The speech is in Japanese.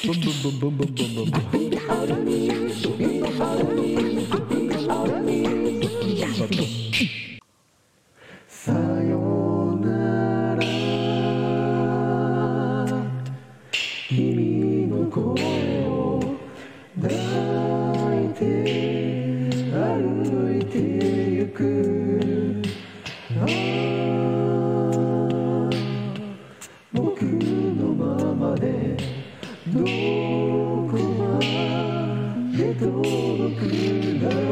さよならどこまで届くだ